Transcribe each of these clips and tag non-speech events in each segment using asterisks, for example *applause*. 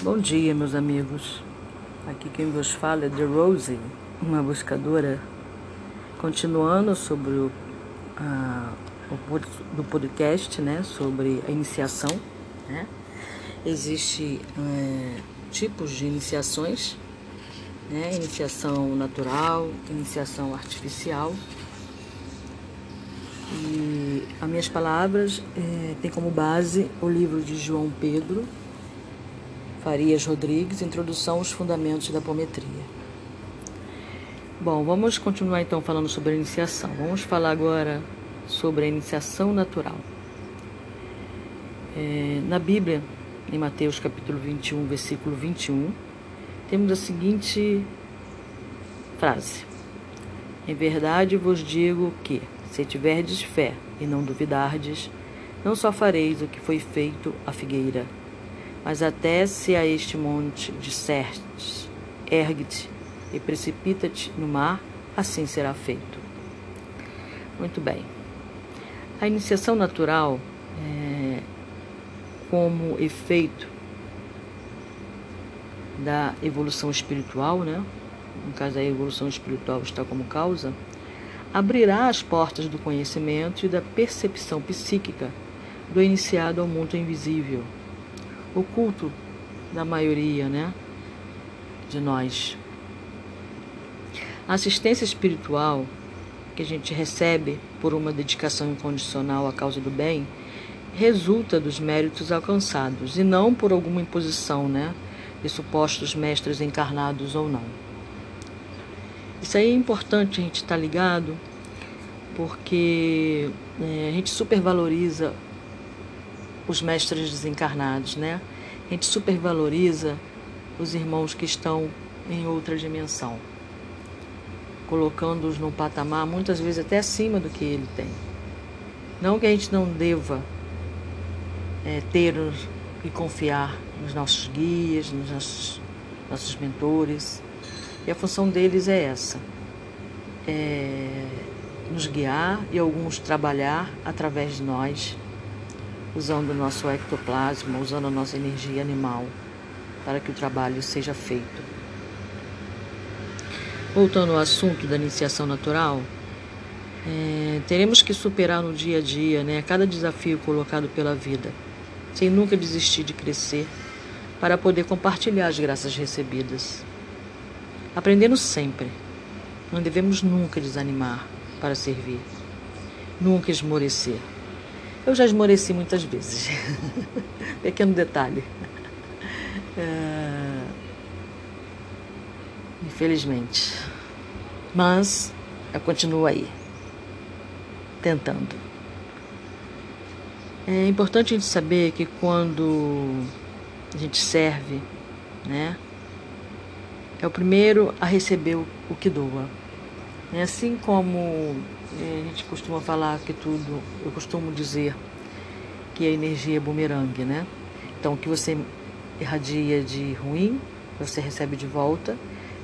Bom dia, meus amigos. Aqui quem vos fala é The Rose, uma buscadora. Continuando sobre o, a, o do podcast, né, sobre a iniciação, né? Existe é, tipos de iniciações, né? Iniciação natural, iniciação artificial. E as minhas palavras é, têm como base o livro de João Pedro, Farias Rodrigues, Introdução aos Fundamentos da Apometria. Bom, vamos continuar então falando sobre a iniciação. Vamos falar agora sobre a iniciação natural. É, na Bíblia, em Mateus capítulo 21, versículo 21, temos a seguinte frase: Em verdade vos digo que, se tiverdes fé e não duvidardes, não só fareis o que foi feito à figueira, mas até se a este monte dissertes, ergue-te e precipita-te no mar, assim será feito. Muito bem. A iniciação natural, é, como efeito da evolução espiritual, né? no caso a evolução espiritual está como causa, abrirá as portas do conhecimento e da percepção psíquica do iniciado ao mundo invisível oculto da maioria, né, de nós. A assistência espiritual que a gente recebe por uma dedicação incondicional à causa do bem resulta dos méritos alcançados e não por alguma imposição, né, de supostos mestres encarnados ou não. Isso aí é importante a gente estar tá ligado, porque é, a gente supervaloriza os mestres desencarnados, né? A gente supervaloriza os irmãos que estão em outra dimensão, colocando-os num patamar muitas vezes até acima do que ele tem. Não que a gente não deva é, ter e confiar nos nossos guias, nos nossos, nossos mentores. E a função deles é essa: é nos guiar e alguns trabalhar através de nós usando o nosso ectoplasma, usando a nossa energia animal, para que o trabalho seja feito. Voltando ao assunto da iniciação natural, é, teremos que superar no dia a dia né, cada desafio colocado pela vida, sem nunca desistir de crescer, para poder compartilhar as graças recebidas. Aprendendo sempre, não devemos nunca desanimar para servir, nunca esmorecer. Eu já esmoreci muitas vezes. *laughs* Pequeno detalhe. É... Infelizmente. Mas eu continuo aí, tentando. É importante a gente saber que quando a gente serve, né, é o primeiro a receber o que doa. É assim como é, a gente costuma falar que tudo, eu costumo dizer que a energia é bumerangue, né? Então, o que você irradia de ruim, você recebe de volta,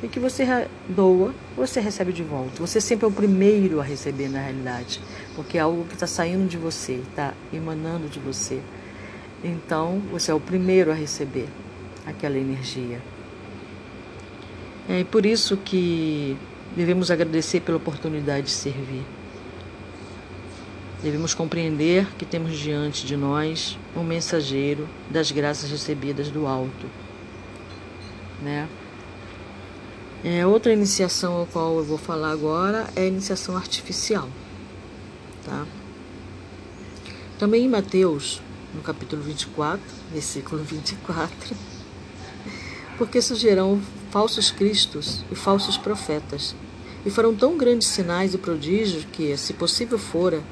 e o que você doa, você recebe de volta. Você sempre é o primeiro a receber, na realidade, porque é algo que está saindo de você, está emanando de você. Então, você é o primeiro a receber aquela energia. É por isso que devemos agradecer pela oportunidade de servir. Devemos compreender que temos diante de nós um mensageiro das graças recebidas do alto. Né? É, outra iniciação a qual eu vou falar agora é a iniciação artificial. Tá? Também em Mateus, no capítulo 24, versículo 24, porque surgirão falsos cristos e falsos profetas, e farão tão grandes sinais e prodígios que, se possível fora,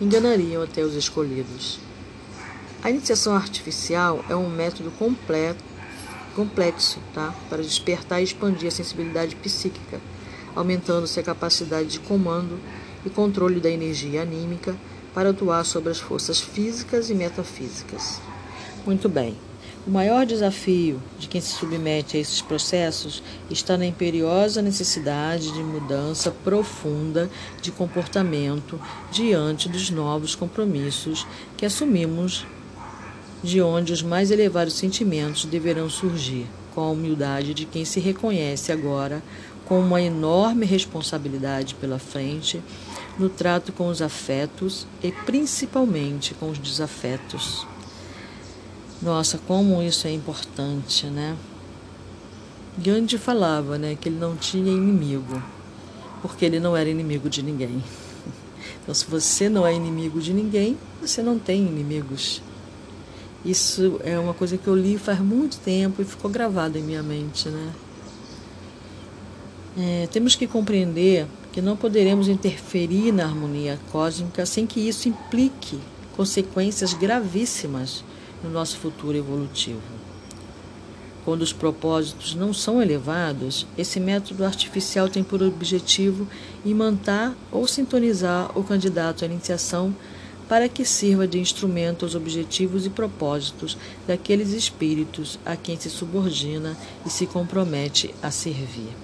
enganariam até os escolhidos. A iniciação artificial é um método completo, complexo tá? para despertar e expandir a sensibilidade psíquica, aumentando-se a capacidade de comando e controle da energia anímica para atuar sobre as forças físicas e metafísicas. Muito bem. O maior desafio de quem se submete a esses processos está na imperiosa necessidade de mudança profunda de comportamento diante dos novos compromissos que assumimos de onde os mais elevados sentimentos deverão surgir, com a humildade de quem se reconhece agora com uma enorme responsabilidade pela frente no trato com os afetos e principalmente com os desafetos. Nossa, como isso é importante, né? Gandhi falava, né, que ele não tinha inimigo, porque ele não era inimigo de ninguém. *laughs* Então, se você não é inimigo de ninguém, você não tem inimigos. Isso é uma coisa que eu li faz muito tempo e ficou gravado em minha mente, né? É, temos que compreender que não poderemos interferir na harmonia cósmica sem que isso implique consequências gravíssimas no nosso futuro evolutivo. Quando os propósitos não são elevados, esse método artificial tem por objetivo imantar ou sintonizar o candidato à iniciação para que sirva de instrumento aos objetivos e propósitos daqueles espíritos a quem se subordina e se compromete a servir.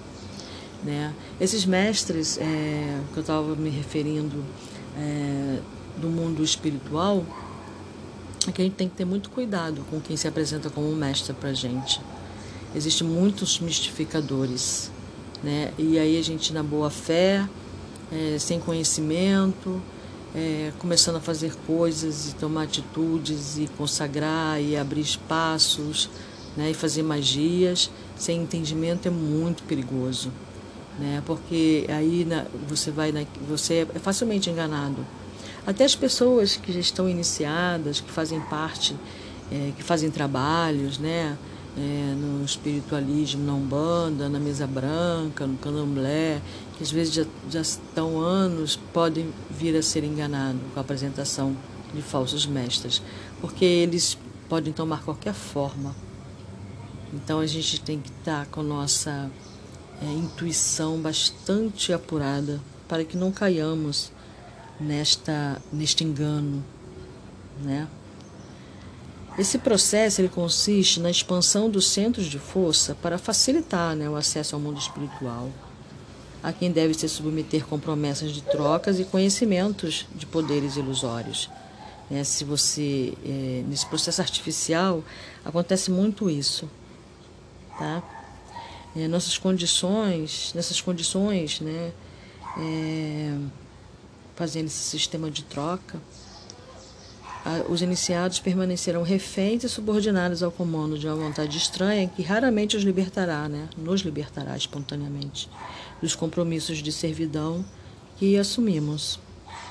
Né? Esses mestres é, que eu estava me referindo é, do mundo espiritual, é que a gente tem que ter muito cuidado com quem se apresenta como mestre para gente. Existem muitos mistificadores, né? E aí a gente na boa fé, é, sem conhecimento, é, começando a fazer coisas e tomar atitudes e consagrar e abrir espaços, né? E fazer magias sem entendimento é muito perigoso, né? Porque aí na, você vai na, você é facilmente enganado até as pessoas que já estão iniciadas, que fazem parte, é, que fazem trabalhos, né? É, no espiritualismo, na Umbanda, na Mesa Branca, no Candomblé, que às vezes já, já estão anos, podem vir a ser enganados com a apresentação de falsos mestres, porque eles podem tomar qualquer forma. Então a gente tem que estar com nossa é, intuição bastante apurada para que não caiamos nesta neste engano, né? Esse processo ele consiste na expansão dos centros de força para facilitar né, o acesso ao mundo espiritual, a quem deve se submeter com promessas de trocas e conhecimentos de poderes ilusórios. Né? Se você é, nesse processo artificial acontece muito isso, tá? É, nossas condições, nessas condições, né? É, fazendo esse sistema de troca, os iniciados permanecerão reféns e subordinados ao comando de uma vontade estranha que raramente os libertará, né? nos libertará espontaneamente dos compromissos de servidão que assumimos.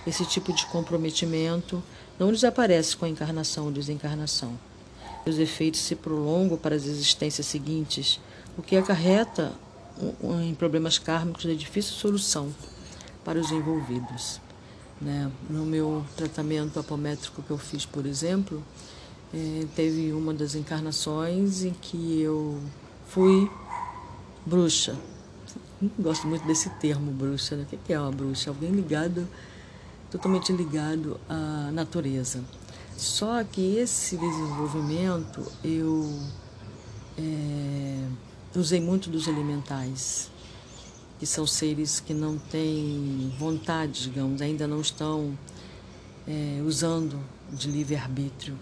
Esse tipo de comprometimento não desaparece com a encarnação ou desencarnação. Os efeitos se prolongam para as existências seguintes, o que acarreta em problemas kármicos de difícil solução para os envolvidos. Né? No meu tratamento apométrico que eu fiz, por exemplo, é, teve uma das encarnações em que eu fui bruxa. Gosto muito desse termo, bruxa. Né? O que é uma bruxa? Alguém ligado, totalmente ligado à natureza. Só que esse desenvolvimento eu é, usei muito dos elementais que são seres que não têm vontade, digamos, ainda não estão é, usando de livre-arbítrio.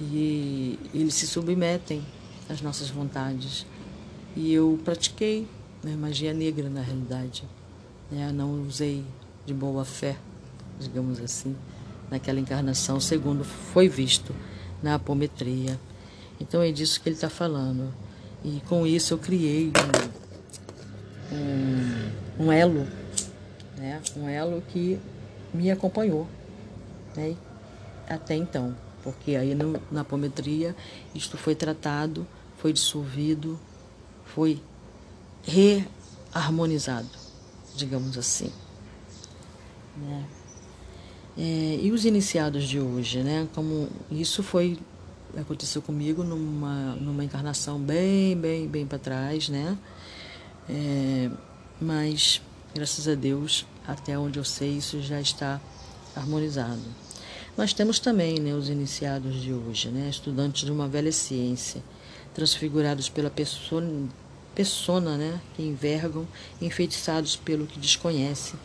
E eles se submetem às nossas vontades. E eu pratiquei né, magia negra, na realidade. Né, não usei de boa fé, digamos assim, naquela encarnação, segundo foi visto na apometria. Então é disso que ele está falando. E com isso eu criei um, um elo, né? um elo que me acompanhou né? até então, porque aí no, na apometria isto foi tratado, foi dissolvido, foi reharmonizado, digamos assim. Né? É, e os iniciados de hoje, né? Como isso foi aconteceu comigo numa, numa encarnação bem, bem, bem para trás, né? É, mas, graças a Deus, até onde eu sei, isso já está harmonizado. Nós temos também né, os iniciados de hoje, né, estudantes de uma velha ciência, transfigurados pela persona, persona né, que envergam, enfeitiçados pelo que desconhecem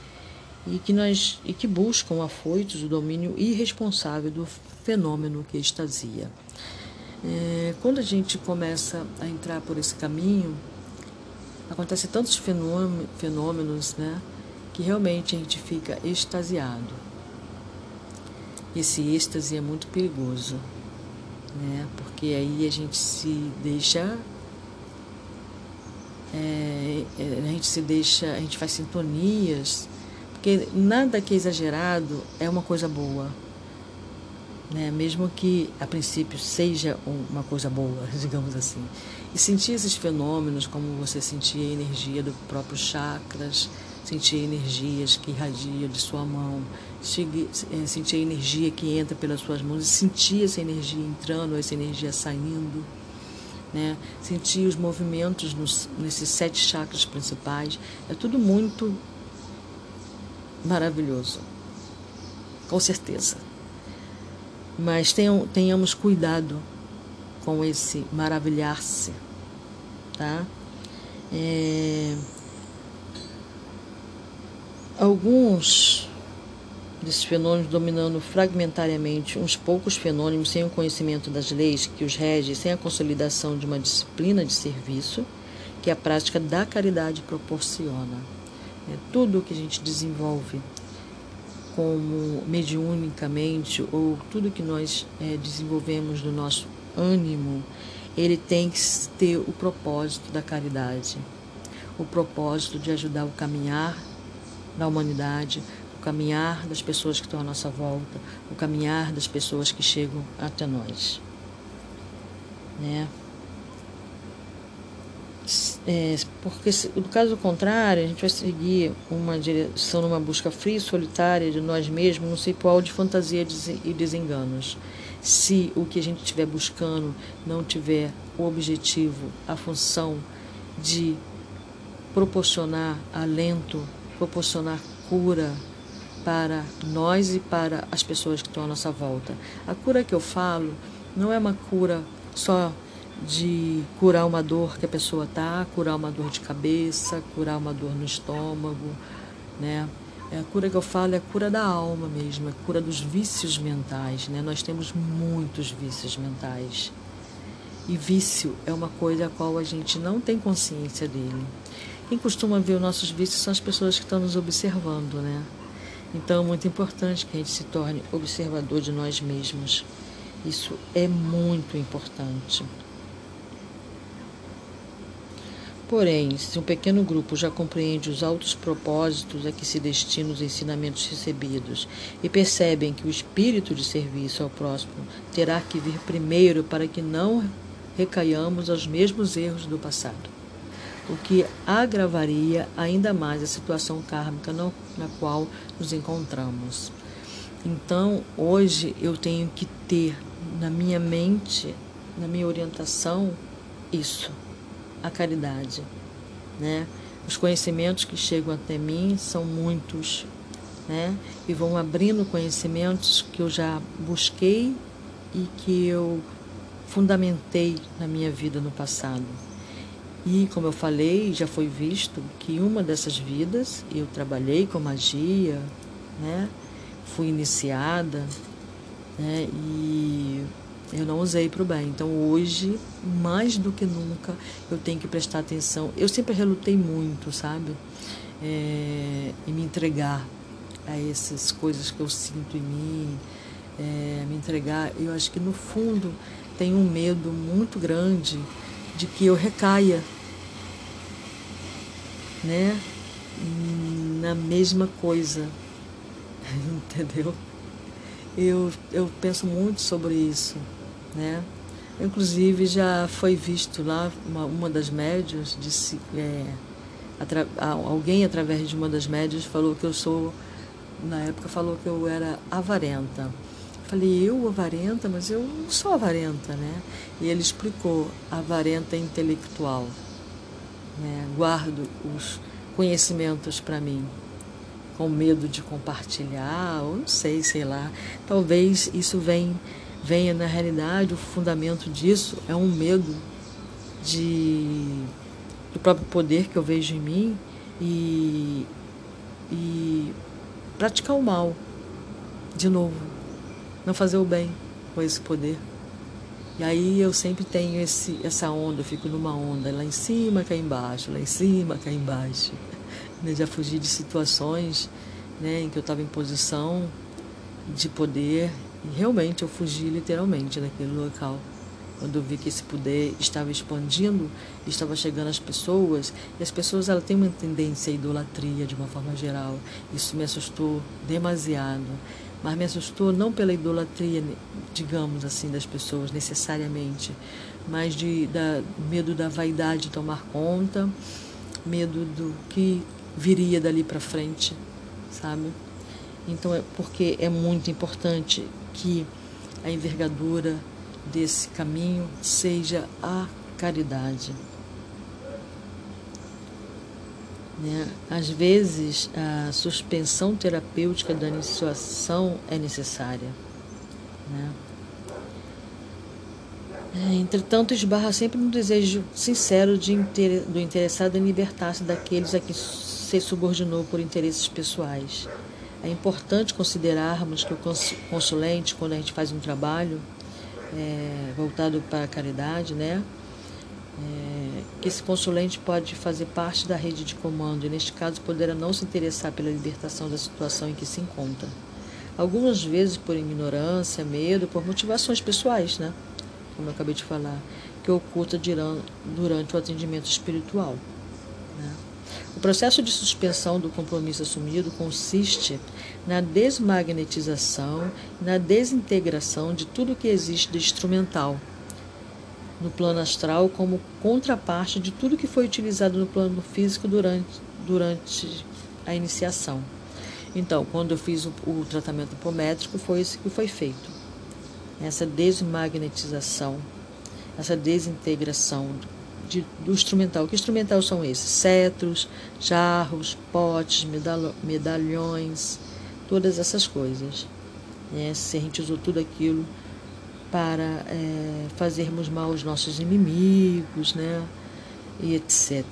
e que, nós, e que buscam afoitos o domínio irresponsável do fenômeno que extasia. É, quando a gente começa a entrar por esse caminho, acontecem tantos fenômenos, né, que realmente a gente fica extasiado. Esse êxtase é muito perigoso, né, porque aí a gente se deixa é, é, a gente se deixa, a gente faz sintonias, porque nada que é exagerado é uma coisa boa né? mesmo que a princípio seja uma coisa boa, *laughs* digamos assim. E sentir esses fenômenos, como você sentir a energia do próprio chakras, sentir energias que irradia de sua mão, eh, sentir a energia que entra pelas suas mãos, sentir essa energia entrando, essa energia saindo. Né? Sentir os movimentos nos, nesses sete chakras principais, é tudo muito maravilhoso, com certeza. Mas tenham, tenhamos cuidado com esse maravilhar-se, tá? É, alguns desses fenômenos dominando fragmentariamente uns poucos fenômenos sem o conhecimento das leis que os rege, sem a consolidação de uma disciplina de serviço que a prática da caridade proporciona. É, tudo o que a gente desenvolve como mediunicamente ou tudo que nós é, desenvolvemos no nosso ânimo, ele tem que ter o propósito da caridade, o propósito de ajudar o caminhar da humanidade, o caminhar das pessoas que estão à nossa volta, o caminhar das pessoas que chegam até nós. Né? É, porque no caso contrário, a gente vai seguir uma direção numa busca fria e solitária de nós mesmos, não sei qual de fantasia e desenganos. Se o que a gente estiver buscando não tiver o objetivo, a função de proporcionar alento, proporcionar cura para nós e para as pessoas que estão à nossa volta. A cura que eu falo não é uma cura só de curar uma dor que a pessoa está, curar uma dor de cabeça, curar uma dor no estômago, né? É a cura que eu falo é a cura da alma mesmo, é a cura dos vícios mentais, né? Nós temos muitos vícios mentais. E vício é uma coisa a qual a gente não tem consciência dele. Quem costuma ver os nossos vícios são as pessoas que estão nos observando, né? Então é muito importante que a gente se torne observador de nós mesmos. Isso é muito importante. Porém, se um pequeno grupo já compreende os altos propósitos a que se destinam os ensinamentos recebidos e percebem que o espírito de serviço ao próximo terá que vir primeiro para que não recaiamos aos mesmos erros do passado, o que agravaria ainda mais a situação kármica na qual nos encontramos. Então, hoje eu tenho que ter na minha mente, na minha orientação, isso a caridade, né? Os conhecimentos que chegam até mim são muitos, né? E vão abrindo conhecimentos que eu já busquei e que eu fundamentei na minha vida no passado. E como eu falei, já foi visto que uma dessas vidas eu trabalhei com magia, né? Fui iniciada, né? E eu não usei para o bem. Então hoje, mais do que nunca, eu tenho que prestar atenção. Eu sempre relutei muito, sabe? É, em me entregar a essas coisas que eu sinto em mim, é, me entregar. Eu acho que no fundo tem um medo muito grande de que eu recaia, né? Na mesma coisa, *laughs* entendeu? Eu, eu penso muito sobre isso né? Inclusive já foi visto lá uma, uma das médias disse é, atra, alguém através de uma das médias falou que eu sou na época falou que eu era avarenta. Falei, eu avarenta, mas eu não sou avarenta, né? E ele explicou, avarenta intelectual. Né? Guardo os conhecimentos para mim, com medo de compartilhar, ou não sei, sei lá. Talvez isso venha venha na realidade o fundamento disso é um medo de do próprio poder que eu vejo em mim e, e praticar o mal de novo, não fazer o bem, com esse poder. E aí eu sempre tenho esse, essa onda, eu fico numa onda, lá em cima, cá embaixo, lá em cima, cá embaixo. Eu *laughs* já fugi de situações né, em que eu estava em posição de poder e realmente eu fugi literalmente naquele local. Quando eu vi que esse poder estava expandindo, estava chegando às pessoas, e as pessoas ela têm uma tendência à idolatria de uma forma geral. Isso me assustou demasiado. Mas me assustou não pela idolatria, digamos assim, das pessoas necessariamente, mas de da, medo da vaidade tomar conta, medo do que viria dali para frente, sabe? Então é porque é muito importante que a envergadura desse caminho seja a caridade. Né? Às vezes, a suspensão terapêutica da iniciação é necessária. Né? É, entretanto, esbarra sempre no desejo sincero de inter... do interessado em libertar-se daqueles a que se subordinou por interesses pessoais. É importante considerarmos que o consulente, quando a gente faz um trabalho é, voltado para a caridade, né, é, esse consulente pode fazer parte da rede de comando e, neste caso, poderá não se interessar pela libertação da situação em que se encontra. Algumas vezes por ignorância, medo, por motivações pessoais, né? Como eu acabei de falar, que oculta durante o atendimento espiritual. Né? O processo de suspensão do compromisso assumido consiste na desmagnetização, na desintegração de tudo que existe de instrumental no plano astral como contraparte de tudo que foi utilizado no plano físico durante, durante a iniciação. Então, quando eu fiz o, o tratamento apométrico, foi isso que foi feito. Essa desmagnetização, essa desintegração de, do instrumental. Que instrumental são esses? Cetros, jarros, potes, medalhões, todas essas coisas. Né? Se a gente usou tudo aquilo para é, fazermos mal aos nossos inimigos, né? E etc.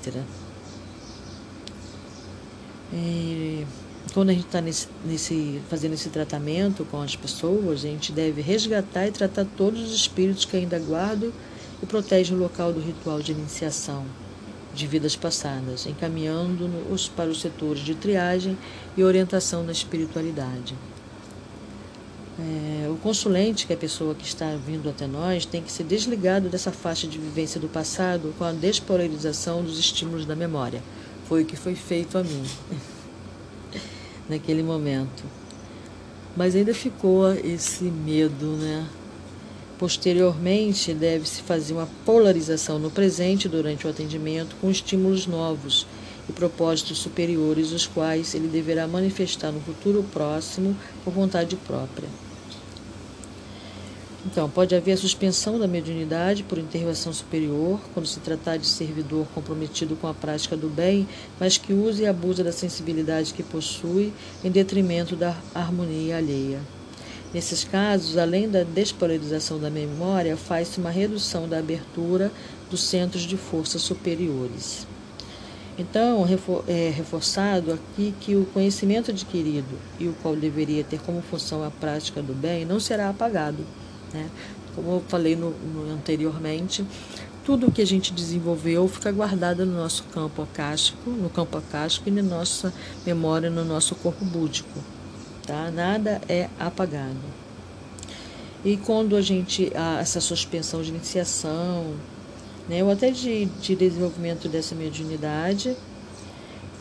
E quando a gente está nesse, nesse, fazendo esse tratamento com as pessoas, a gente deve resgatar e tratar todos os espíritos que ainda guardam e protegem o local do ritual de iniciação de vidas passadas, encaminhando-os para os setores de triagem e orientação na espiritualidade. É, o consulente, que é a pessoa que está vindo até nós, tem que ser desligado dessa faixa de vivência do passado com a despolarização dos estímulos da memória. Foi o que foi feito a mim *laughs* naquele momento. Mas ainda ficou esse medo, né? Posteriormente, deve-se fazer uma polarização no presente durante o atendimento com estímulos novos e propósitos superiores, os quais ele deverá manifestar no futuro próximo por vontade própria. Então, pode haver a suspensão da mediunidade por intervenção superior, quando se tratar de servidor comprometido com a prática do bem, mas que use e abusa da sensibilidade que possui em detrimento da harmonia alheia. Nesses casos, além da despolarização da memória, faz-se uma redução da abertura dos centros de força superiores. Então, é reforçado aqui que o conhecimento adquirido e o qual deveria ter como função a prática do bem não será apagado né? Como eu falei no, no anteriormente, tudo o que a gente desenvolveu fica guardado no nosso campo acástico, no campo acástico e na nossa memória, no nosso corpo búdico. Tá? Nada é apagado. E quando a gente, essa suspensão de iniciação, né, ou até de, de desenvolvimento dessa mediunidade,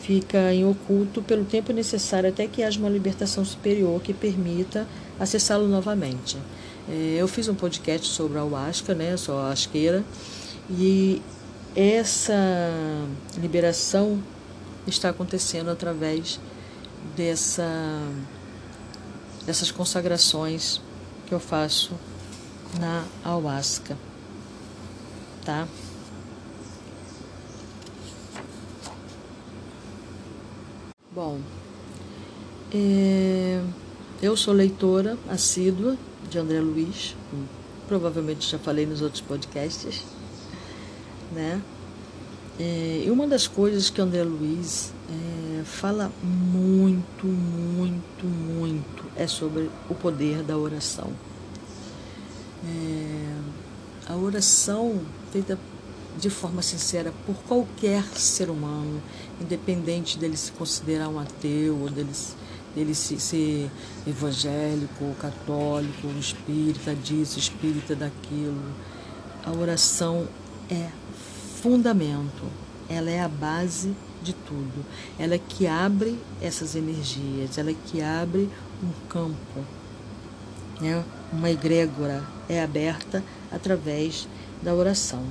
fica em oculto pelo tempo necessário até que haja uma libertação superior que permita acessá-lo novamente. É, eu fiz um podcast sobre a ayahuasca, né? Sou asqueira. E essa liberação está acontecendo através dessa, dessas consagrações que eu faço na ayahuasca, tá? Bom, é, eu sou leitora assídua de André Luiz, provavelmente já falei nos outros podcasts, né? É, e uma das coisas que André Luiz é, fala muito, muito, muito é sobre o poder da oração. É, a oração feita de forma sincera por qualquer ser humano, independente dele se considerar um ateu ou dele, dele se, ser evangélico, católico, espírita disso, espírita daquilo. A oração é fundamento, ela é a base de tudo. Ela é que abre essas energias, ela é que abre um campo, né? uma egrégora é aberta através da oração.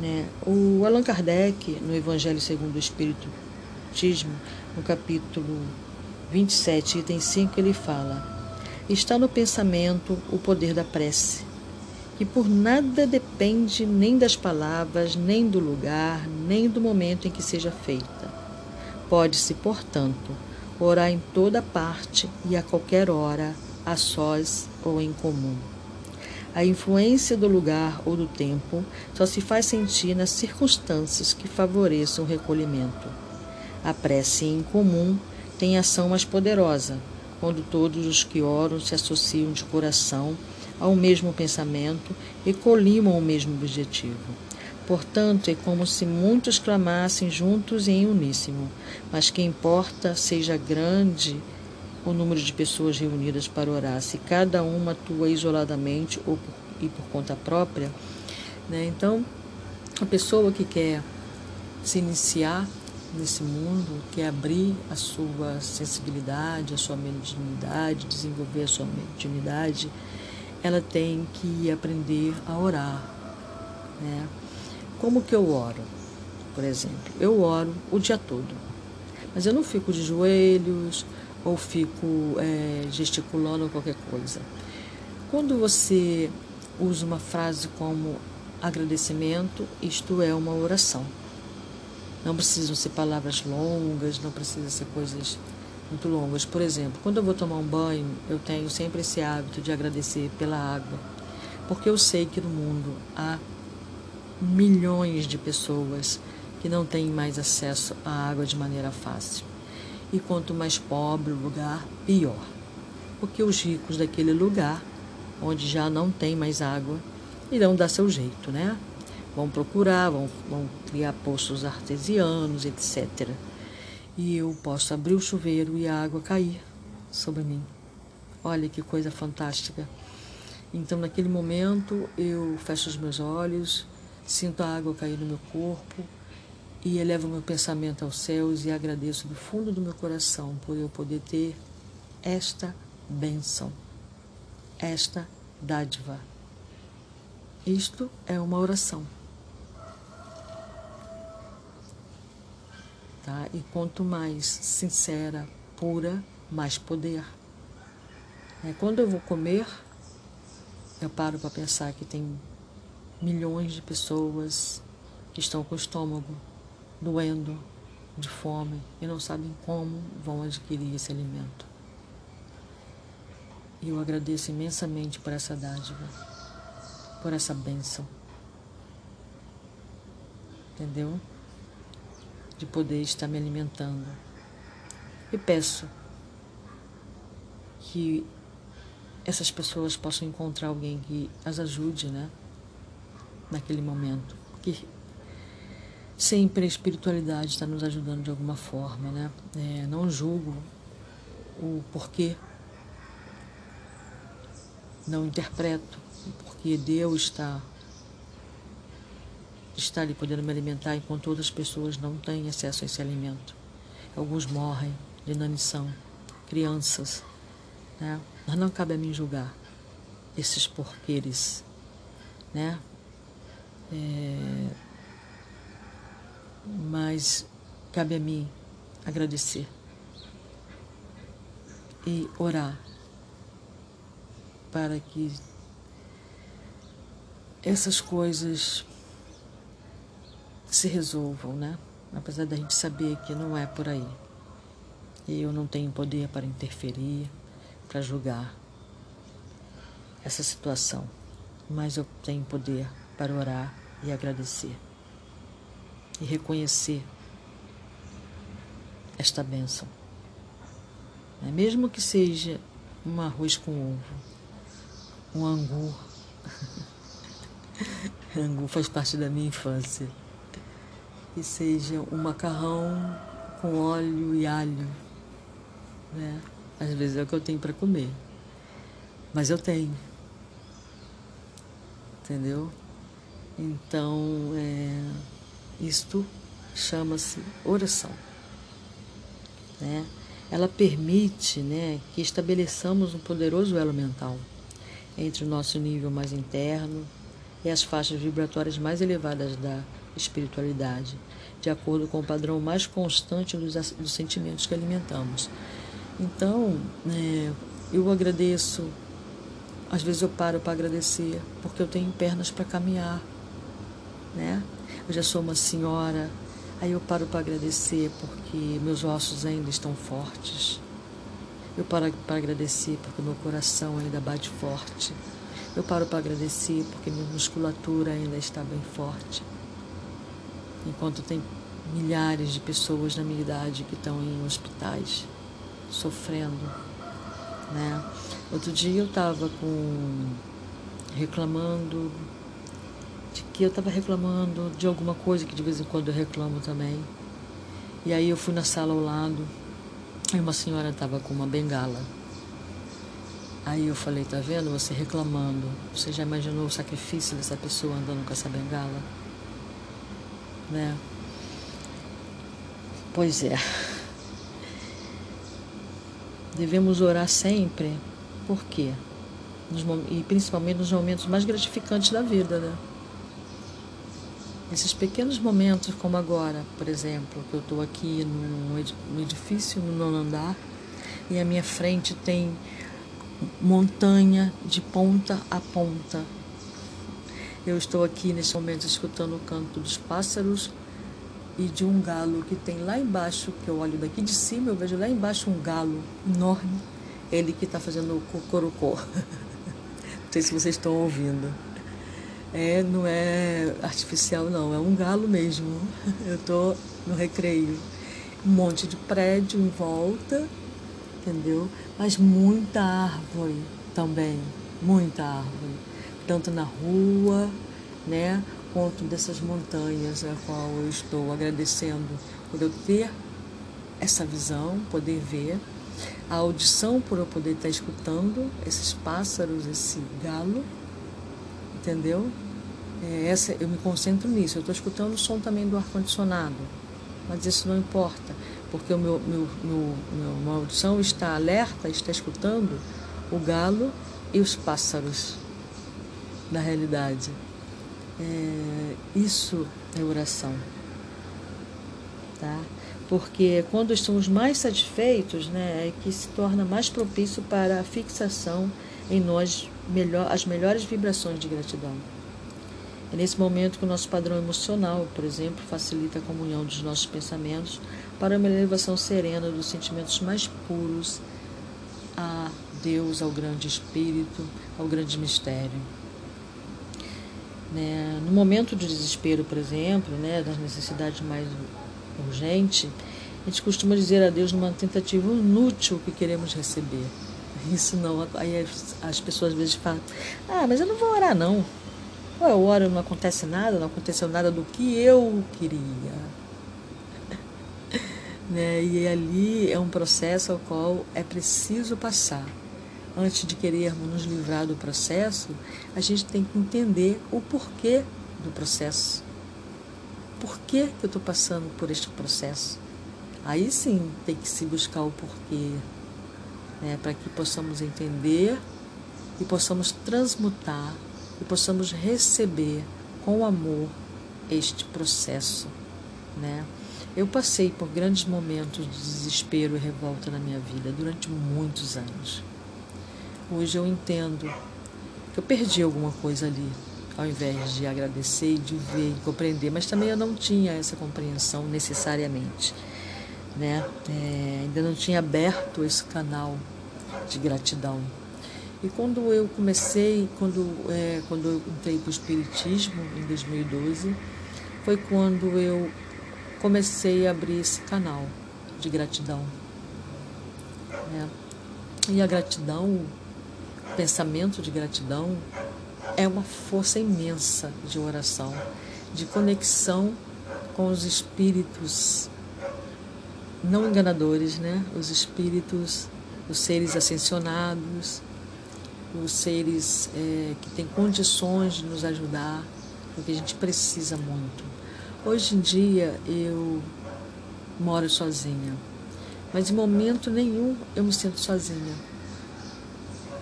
Né? O Allan Kardec, no Evangelho segundo o Espiritismo, no capítulo 27, item 5, ele fala: Está no pensamento o poder da prece, que por nada depende nem das palavras, nem do lugar, nem do momento em que seja feita. Pode-se, portanto, orar em toda parte e a qualquer hora, a sós ou em comum. A influência do lugar ou do tempo só se faz sentir nas circunstâncias que favoreçam o recolhimento. A prece em comum tem ação mais poderosa, quando todos os que oram se associam de coração ao mesmo pensamento e colimam o mesmo objetivo. Portanto, é como se muitos clamassem juntos e em uníssono, mas que importa seja grande o número de pessoas reunidas para orar. Se cada uma atua isoladamente ou por, e por conta própria, né? então a pessoa que quer se iniciar nesse mundo, quer abrir a sua sensibilidade, a sua mediunidade, desenvolver a sua mediunidade, ela tem que aprender a orar. Né? Como que eu oro? Por exemplo, eu oro o dia todo, mas eu não fico de joelhos, ou fico é, gesticulando qualquer coisa. Quando você usa uma frase como agradecimento, isto é uma oração. Não precisam ser palavras longas, não precisam ser coisas muito longas. Por exemplo, quando eu vou tomar um banho, eu tenho sempre esse hábito de agradecer pela água, porque eu sei que no mundo há milhões de pessoas que não têm mais acesso à água de maneira fácil. E quanto mais pobre o lugar, pior. Porque os ricos daquele lugar, onde já não tem mais água, irão dar seu jeito, né? Vão procurar, vão, vão criar poços artesianos, etc. E eu posso abrir o chuveiro e a água cair sobre mim. Olha que coisa fantástica. Então, naquele momento, eu fecho os meus olhos, sinto a água cair no meu corpo e elevo meu pensamento aos céus e agradeço do fundo do meu coração por eu poder ter esta bênção, esta dádiva. Isto é uma oração. Tá? E quanto mais sincera, pura, mais poder. É, quando eu vou comer, eu paro para pensar que tem milhões de pessoas estão com o estômago doendo de fome e não sabem como vão adquirir esse alimento. E eu agradeço imensamente por essa dádiva, por essa bênção. Entendeu? De poder estar me alimentando. E peço que essas pessoas possam encontrar alguém que as ajude, né? Naquele momento. Que sempre a espiritualidade está nos ajudando de alguma forma, né? É, não julgo o porquê, não interpreto porque Deus está está ali podendo me alimentar enquanto outras pessoas não têm acesso a esse alimento. Alguns morrem de inanição, crianças, né? Mas não cabe a mim julgar esses porquês, né? É, mas cabe a mim agradecer e orar para que essas coisas se resolvam, né? Apesar da gente saber que não é por aí. E eu não tenho poder para interferir, para julgar essa situação, mas eu tenho poder para orar e agradecer e reconhecer esta bênção. Mesmo que seja um arroz com ovo, um angu *laughs* Angu faz parte da minha infância. Que seja um macarrão com óleo e alho. Né? Às vezes é o que eu tenho para comer. Mas eu tenho. Entendeu? Então, é, isto chama-se oração. Né? Ela permite né, que estabeleçamos um poderoso elo mental entre o nosso nível mais interno e as faixas vibratórias mais elevadas da espiritualidade, de acordo com o padrão mais constante dos, dos sentimentos que alimentamos. Então, é, eu agradeço. Às vezes eu paro para agradecer, porque eu tenho pernas para caminhar, né? Eu já sou uma senhora, aí eu paro para agradecer porque meus ossos ainda estão fortes. Eu paro para agradecer porque meu coração ainda bate forte. Eu paro para agradecer porque minha musculatura ainda está bem forte. Enquanto tem milhares de pessoas na minha idade que estão em hospitais sofrendo, né? Outro dia eu estava com reclamando de que eu estava reclamando de alguma coisa que de vez em quando eu reclamo também. E aí eu fui na sala ao lado e uma senhora estava com uma bengala. Aí eu falei, tá vendo? Você reclamando. Você já imaginou o sacrifício dessa pessoa andando com essa bengala? Né? Pois é. Devemos orar sempre. Por quê? Nos, e principalmente nos momentos mais gratificantes da vida, né? Esses pequenos momentos, como agora, por exemplo, que eu estou aqui no edifício, no nono andar, e à minha frente tem montanha de ponta a ponta. Eu estou aqui nesse momento escutando o canto dos pássaros e de um galo que tem lá embaixo, que eu olho daqui de cima, eu vejo lá embaixo um galo enorme, ele que está fazendo o cocorocó. *laughs* não sei se vocês estão ouvindo. É, não é artificial não, é um galo mesmo. *laughs* Eu estou no recreio. Um monte de prédio em volta, entendeu? Mas muita árvore também, muita árvore. Tanto na rua, né? ponto dessas montanhas a qual eu estou agradecendo por eu ter essa visão, poder ver, a audição por eu poder estar escutando esses pássaros, esse galo, entendeu? É, essa, eu me concentro nisso. Eu estou escutando o som também do ar-condicionado, mas isso não importa, porque o meu, meu, meu, meu, audição está alerta, está escutando o galo e os pássaros na realidade. É, isso é oração. Tá? Porque quando estamos mais satisfeitos, né, é que se torna mais propício para a fixação em nós melhor, as melhores vibrações de gratidão. É nesse momento que o nosso padrão emocional, por exemplo, facilita a comunhão dos nossos pensamentos para uma elevação serena dos sentimentos mais puros a Deus, ao grande Espírito, ao grande mistério. Né? No momento de desespero, por exemplo, né, das necessidades mais urgentes, a gente costuma dizer a Deus numa tentativa inútil que queremos receber. Isso não. Aí as pessoas às vezes falam: Ah, mas eu não vou orar, não. Eu oro não acontece nada, não aconteceu nada do que eu queria. *laughs* né? E ali é um processo ao qual é preciso passar antes de querermos nos livrar do processo, a gente tem que entender o porquê do processo. Por que, que eu estou passando por este processo? Aí sim tem que se buscar o porquê, né, para que possamos entender e possamos transmutar e possamos receber com amor este processo. Né? Eu passei por grandes momentos de desespero e revolta na minha vida durante muitos anos. Hoje eu entendo que eu perdi alguma coisa ali, ao invés de agradecer, de ver e compreender, mas também eu não tinha essa compreensão necessariamente. Né? É, ainda não tinha aberto esse canal de gratidão. E quando eu comecei, quando, é, quando eu entrei para o Espiritismo, em 2012, foi quando eu comecei a abrir esse canal de gratidão. Né? E a gratidão pensamento de gratidão, é uma força imensa de oração, de conexão com os espíritos não enganadores, né? Os espíritos, os seres ascensionados, os seres é, que têm condições de nos ajudar, porque a gente precisa muito. Hoje em dia eu moro sozinha, mas em momento nenhum eu me sinto sozinha.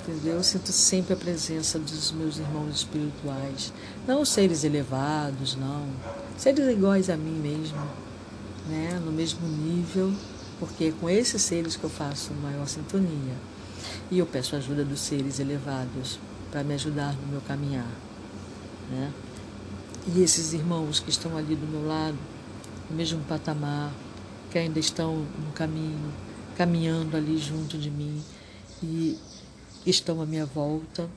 Entendeu? Eu sinto sempre a presença dos meus irmãos espirituais, não seres elevados, não, seres iguais a mim mesmo, né? no mesmo nível, porque é com esses seres que eu faço maior sintonia. E eu peço ajuda dos seres elevados para me ajudar no meu caminhar. Né? E esses irmãos que estão ali do meu lado, no mesmo patamar, que ainda estão no caminho, caminhando ali junto de mim e estão à minha volta,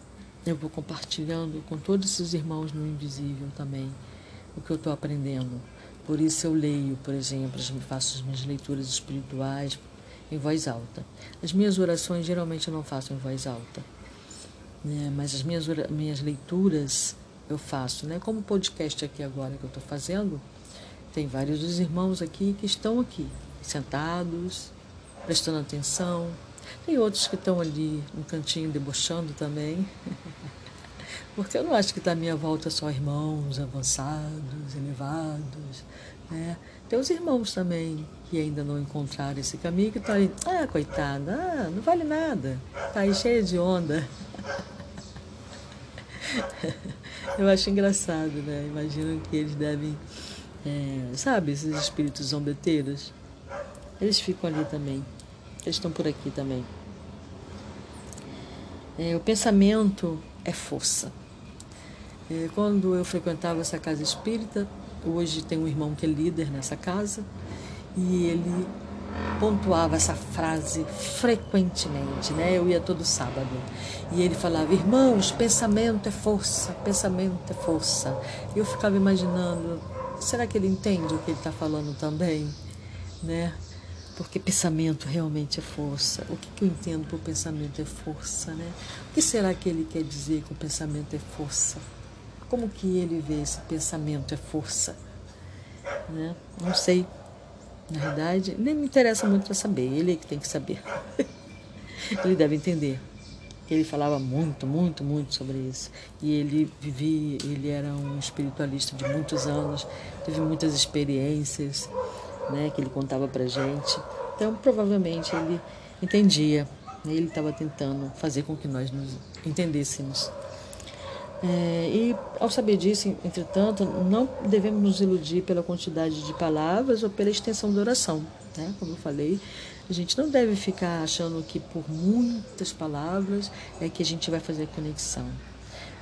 eu vou compartilhando com todos esses irmãos no invisível também o que eu estou aprendendo. Por isso eu leio, por exemplo, faço as minhas leituras espirituais em voz alta. As minhas orações geralmente eu não faço em voz alta, né? mas as minhas, minhas leituras eu faço, né? Como o podcast aqui agora que eu estou fazendo, tem vários dos irmãos aqui que estão aqui, sentados, prestando atenção. Tem outros que estão ali no cantinho debochando também. *laughs* Porque eu não acho que está à minha volta só irmãos avançados, elevados. Né? Tem os irmãos também que ainda não encontraram esse caminho, que estão aí, ah, coitada, ah, não vale nada, está aí cheia de onda. *laughs* Eu acho engraçado, né? Imagino que eles devem, é, sabe, esses espíritos zombeteiros, eles ficam ali também, eles estão por aqui também. É, o pensamento é força. É, quando eu frequentava essa casa espírita, hoje tem um irmão que é líder nessa casa, e ele pontuava essa frase frequentemente, né? Eu ia todo sábado. E ele falava: "Irmãos, pensamento é força, pensamento é força". Eu ficava imaginando, será que ele entende o que ele está falando também, né? Porque pensamento realmente é força. O que, que eu entendo por pensamento é força, né? O que será que ele quer dizer com pensamento é força? Como que ele vê esse pensamento é força? Né? Não sei. Na verdade, nem me interessa muito para saber. Ele é que tem que saber. *laughs* ele deve entender. Ele falava muito, muito, muito sobre isso. E ele vivia, ele era um espiritualista de muitos anos, teve muitas experiências, né, que ele contava para gente. Então, provavelmente ele entendia. Né? Ele estava tentando fazer com que nós nos entendêssemos. É, e ao saber disso, entretanto, não devemos nos iludir pela quantidade de palavras ou pela extensão da oração. Né? Como eu falei, a gente não deve ficar achando que por muitas palavras é que a gente vai fazer a conexão.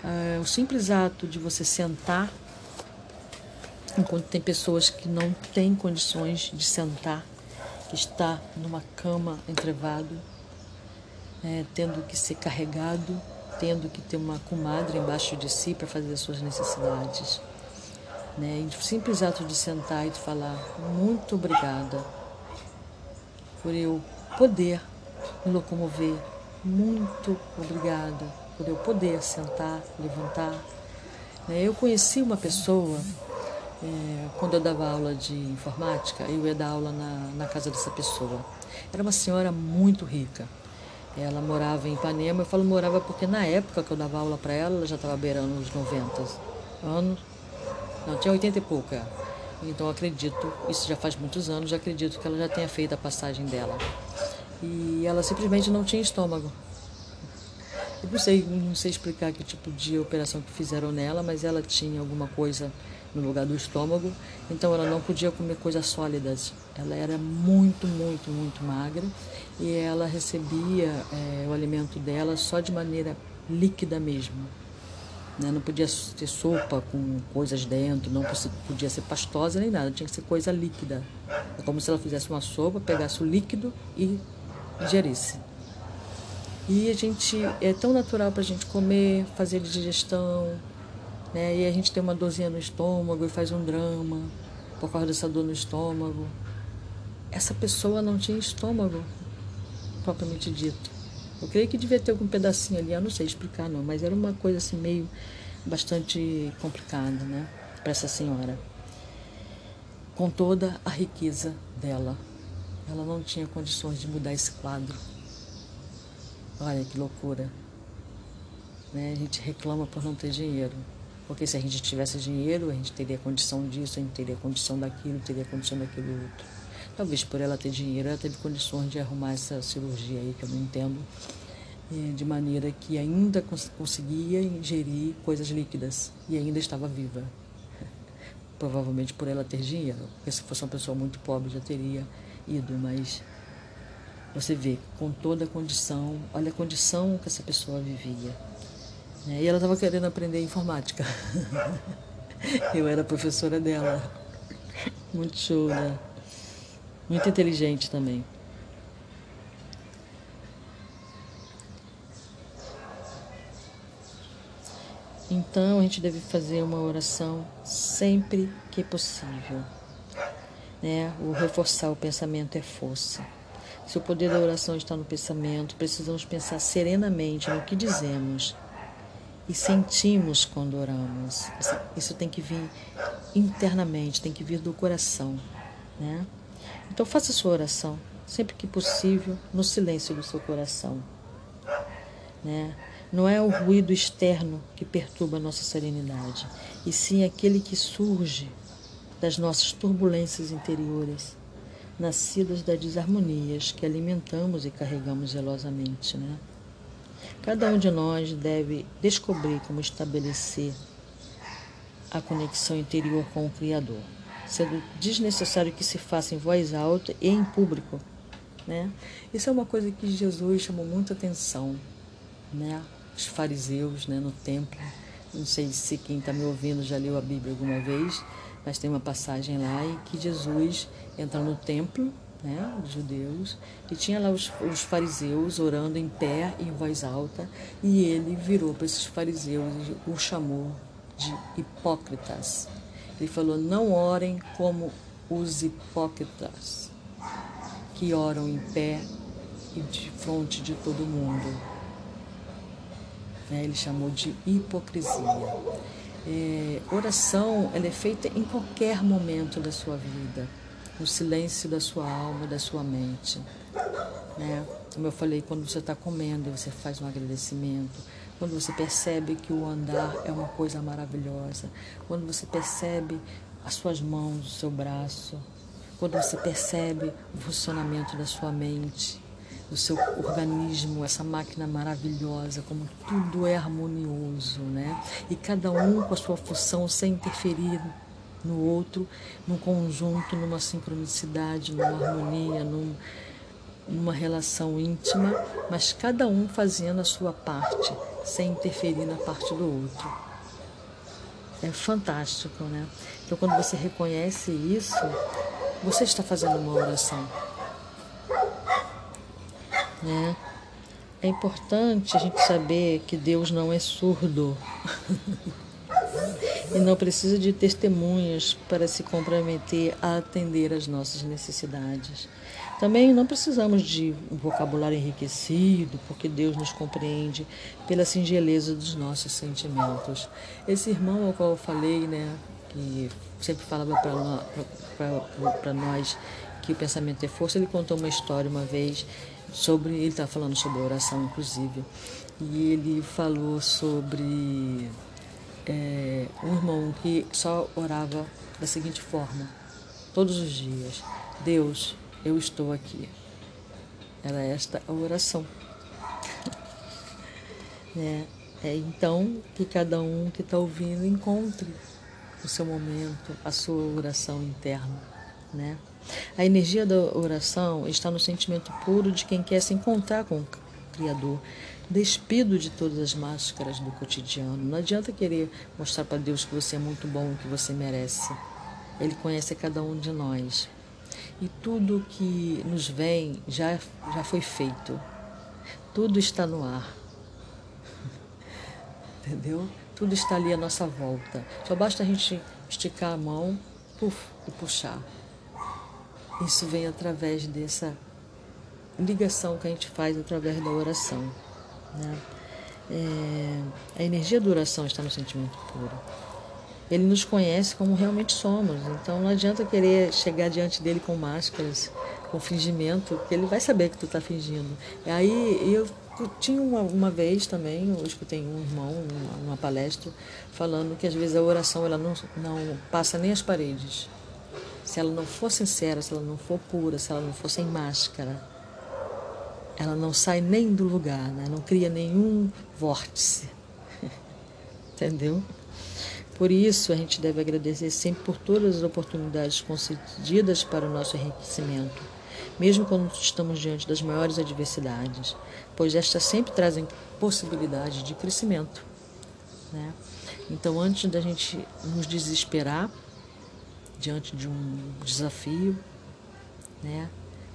É, o simples ato de você sentar, enquanto tem pessoas que não têm condições de sentar, que está numa cama entrevado, é, tendo que ser carregado tendo que ter uma comadre embaixo de si para fazer as suas necessidades. Né? E o simples ato de sentar e de falar muito obrigada por eu poder me locomover, muito obrigada por eu poder sentar, levantar. Né? Eu conheci uma pessoa é, quando eu dava aula de informática, eu ia dar aula na, na casa dessa pessoa. Era uma senhora muito rica. Ela morava em Ipanema. Eu falo morava porque na época que eu dava aula para ela, ela já estava beirando os 90 anos. Não, tinha 80 e pouco. É. Então acredito, isso já faz muitos anos, acredito que ela já tenha feito a passagem dela. E ela simplesmente não tinha estômago. Eu não sei, não sei explicar que tipo de operação que fizeram nela, mas ela tinha alguma coisa no lugar do estômago, então ela não podia comer coisas sólidas. Ela era muito, muito, muito magra e ela recebia é, o alimento dela só de maneira líquida mesmo. Né? Não podia ter sopa com coisas dentro, não podia ser pastosa nem nada, tinha que ser coisa líquida. É como se ela fizesse uma sopa, pegasse o líquido e digerisse. E a gente é tão natural para a gente comer, fazer digestão, né? E a gente tem uma dorzinha no estômago e faz um drama por causa dessa dor no estômago. Essa pessoa não tinha estômago, propriamente dito. Eu creio que devia ter algum pedacinho ali, eu não sei explicar não, mas era uma coisa assim meio bastante complicada, né, para essa senhora. Com toda a riqueza dela, ela não tinha condições de mudar esse quadro. Olha que loucura. Né? A gente reclama por não ter dinheiro. Porque se a gente tivesse dinheiro, a gente teria condição disso, a gente teria condição daquilo, teria condição daquilo outro. Talvez por ela ter dinheiro, ela teve condições de arrumar essa cirurgia aí, que eu não entendo, de maneira que ainda cons conseguia ingerir coisas líquidas e ainda estava viva. Provavelmente por ela ter dinheiro, porque se fosse uma pessoa muito pobre já teria ido, mas você vê, com toda a condição, olha a condição que essa pessoa vivia. E ela estava querendo aprender informática. *laughs* Eu era professora dela. Muito show, né? Muito inteligente também. Então a gente deve fazer uma oração sempre que possível. Né? O reforçar o pensamento é força. Se o poder da oração está no pensamento, precisamos pensar serenamente no que dizemos e sentimos quando oramos. Isso tem que vir internamente, tem que vir do coração. Né? Então faça sua oração, sempre que possível, no silêncio do seu coração. Né? Não é o ruído externo que perturba a nossa serenidade, e sim aquele que surge das nossas turbulências interiores, nascidas das desarmonias que alimentamos e carregamos zelosamente. Né? Cada um de nós deve descobrir como estabelecer a conexão interior com o Criador sendo desnecessário que se faça em voz alta e em público. Né? Isso é uma coisa que Jesus chamou muita atenção. Né? Os fariseus né, no templo. Não sei se quem está me ouvindo já leu a Bíblia alguma vez, mas tem uma passagem lá em que Jesus entra no templo né, dos judeus, e tinha lá os, os, fariseus orando em pé, em voz alta, e ele virou para esses fariseus e o chamou de hipócritas. Ele falou: Não orem como os hipócritas, que oram em pé e de frente de todo mundo. Né, ele chamou de hipocrisia. É, oração ela é feita em qualquer momento da sua vida, no silêncio da sua alma, da sua mente. Né? Como eu falei, quando você está comendo, você faz um agradecimento quando você percebe que o andar é uma coisa maravilhosa, quando você percebe as suas mãos, o seu braço, quando você percebe o funcionamento da sua mente, do seu organismo, essa máquina maravilhosa, como tudo é harmonioso, né? E cada um com a sua função sem interferir no outro, num conjunto, numa sincronicidade, numa harmonia, num, numa relação íntima, mas cada um fazendo a sua parte, sem interferir na parte do outro. É fantástico, né? Então, quando você reconhece isso, você está fazendo uma oração. Né? É importante a gente saber que Deus não é surdo. *laughs* e não precisa de testemunhas para se comprometer a atender às nossas necessidades. Também não precisamos de um vocabulário enriquecido, porque Deus nos compreende pela singeleza dos nossos sentimentos. Esse irmão ao qual eu falei, né, que sempre falava para nós que o pensamento é força, ele contou uma história uma vez sobre, ele está falando sobre oração, inclusive, e ele falou sobre é, um irmão que só orava da seguinte forma, todos os dias: Deus, eu estou aqui. Era esta a oração. *laughs* é, é então que cada um que está ouvindo encontre o seu momento, a sua oração interna. Né? A energia da oração está no sentimento puro de quem quer se encontrar com o Criador, despido de todas as máscaras do cotidiano. Não adianta querer mostrar para Deus que você é muito bom, que você merece. Ele conhece cada um de nós e tudo que nos vem já, já foi feito. Tudo está no ar. *laughs* Entendeu? Tudo está ali à nossa volta. Só basta a gente esticar a mão puff, e puxar. Isso vem através dessa ligação que a gente faz através da oração. Né? É, a energia da oração está no sentimento puro. Ele nos conhece como realmente somos, então não adianta querer chegar diante dele com máscaras, com fingimento, porque ele vai saber que tu está fingindo. E aí eu tinha uma, uma vez também, eu escutei um irmão numa, numa palestra falando que às vezes a oração ela não, não passa nem as paredes. Se ela não for sincera, se ela não for pura, se ela não for sem máscara, ela não sai nem do lugar, né? não cria nenhum vórtice. *laughs* Entendeu? Por isso, a gente deve agradecer sempre por todas as oportunidades concedidas para o nosso enriquecimento, mesmo quando estamos diante das maiores adversidades, pois estas sempre trazem possibilidade de crescimento. Né? Então, antes da gente nos desesperar diante de um desafio, né?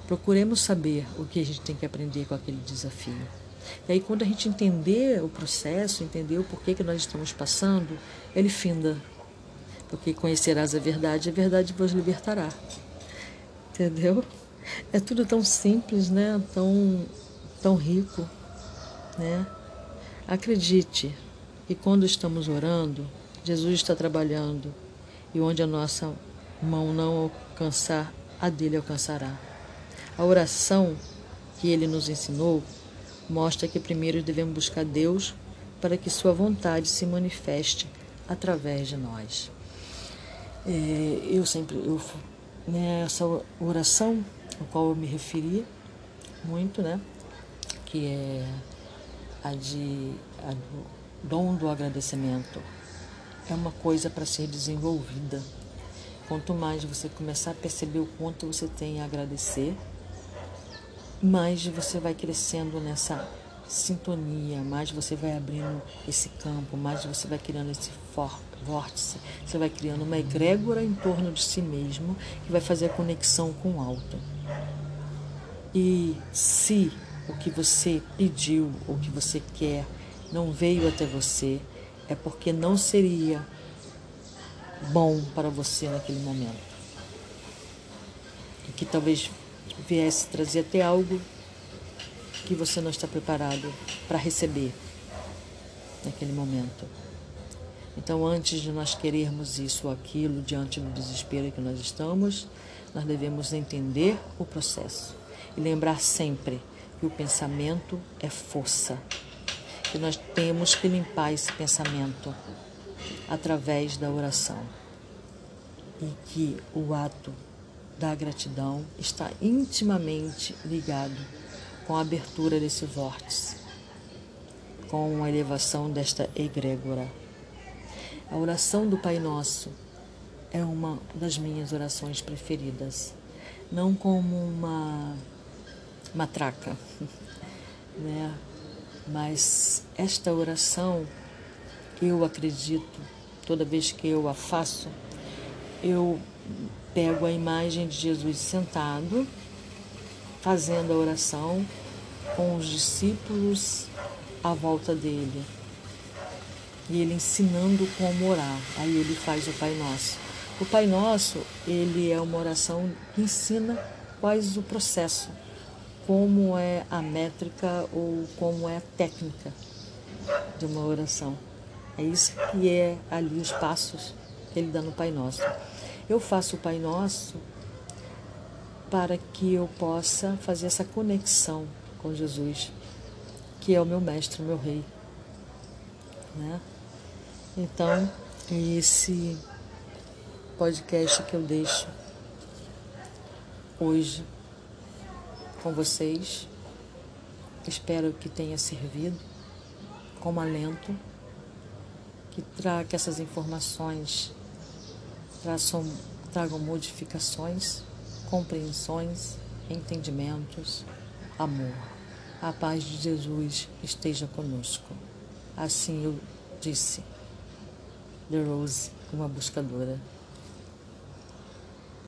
Procuremos saber o que a gente tem que aprender com aquele desafio. E aí, quando a gente entender o processo, entender o porquê que nós estamos passando, ele finda. Porque conhecerás a verdade, a verdade vos libertará. Entendeu? É tudo tão simples, né? Tão, tão rico, né? Acredite que quando estamos orando, Jesus está trabalhando e onde a nossa mão não alcançar, a dele alcançará. A oração que ele nos ensinou mostra que primeiro devemos buscar Deus para que Sua vontade se manifeste através de nós. É, eu sempre, eu, nessa né, oração ao qual eu me referi muito, né, que é a de a do dom do agradecimento, é uma coisa para ser desenvolvida. Quanto mais você começar a perceber o quanto você tem a agradecer, mais você vai crescendo nessa sintonia, mais você vai abrindo esse campo, mais você vai criando esse vórtice, você vai criando uma egrégora em torno de si mesmo que vai fazer a conexão com o alto. E se o que você pediu, o que você quer, não veio até você, é porque não seria bom para você naquele momento. E que talvez viesse trazer até algo que você não está preparado para receber naquele momento. Então, antes de nós querermos isso ou aquilo, diante do desespero que nós estamos, nós devemos entender o processo e lembrar sempre que o pensamento é força, que nós temos que limpar esse pensamento através da oração e que o ato da gratidão está intimamente ligado com a abertura desse vórtice, com a elevação desta egrégora. A oração do Pai Nosso é uma das minhas orações preferidas, não como uma matraca, *laughs* né? Mas esta oração, eu acredito, toda vez que eu a faço, eu pego a imagem de Jesus sentado, fazendo a oração com os discípulos à volta dele. E ele ensinando como orar. Aí ele faz o Pai Nosso. O Pai Nosso, ele é uma oração que ensina quais o processo, como é a métrica ou como é a técnica de uma oração. É isso que é ali os passos que ele dá no Pai Nosso. Eu faço o Pai Nosso para que eu possa fazer essa conexão com Jesus, que é o meu mestre, o meu rei. Né? Então, esse podcast que eu deixo hoje com vocês, espero que tenha servido como alento, que traga essas informações traçam, tragam modificações, compreensões, entendimentos, amor. A paz de Jesus esteja conosco. Assim eu disse, The Rose, uma buscadora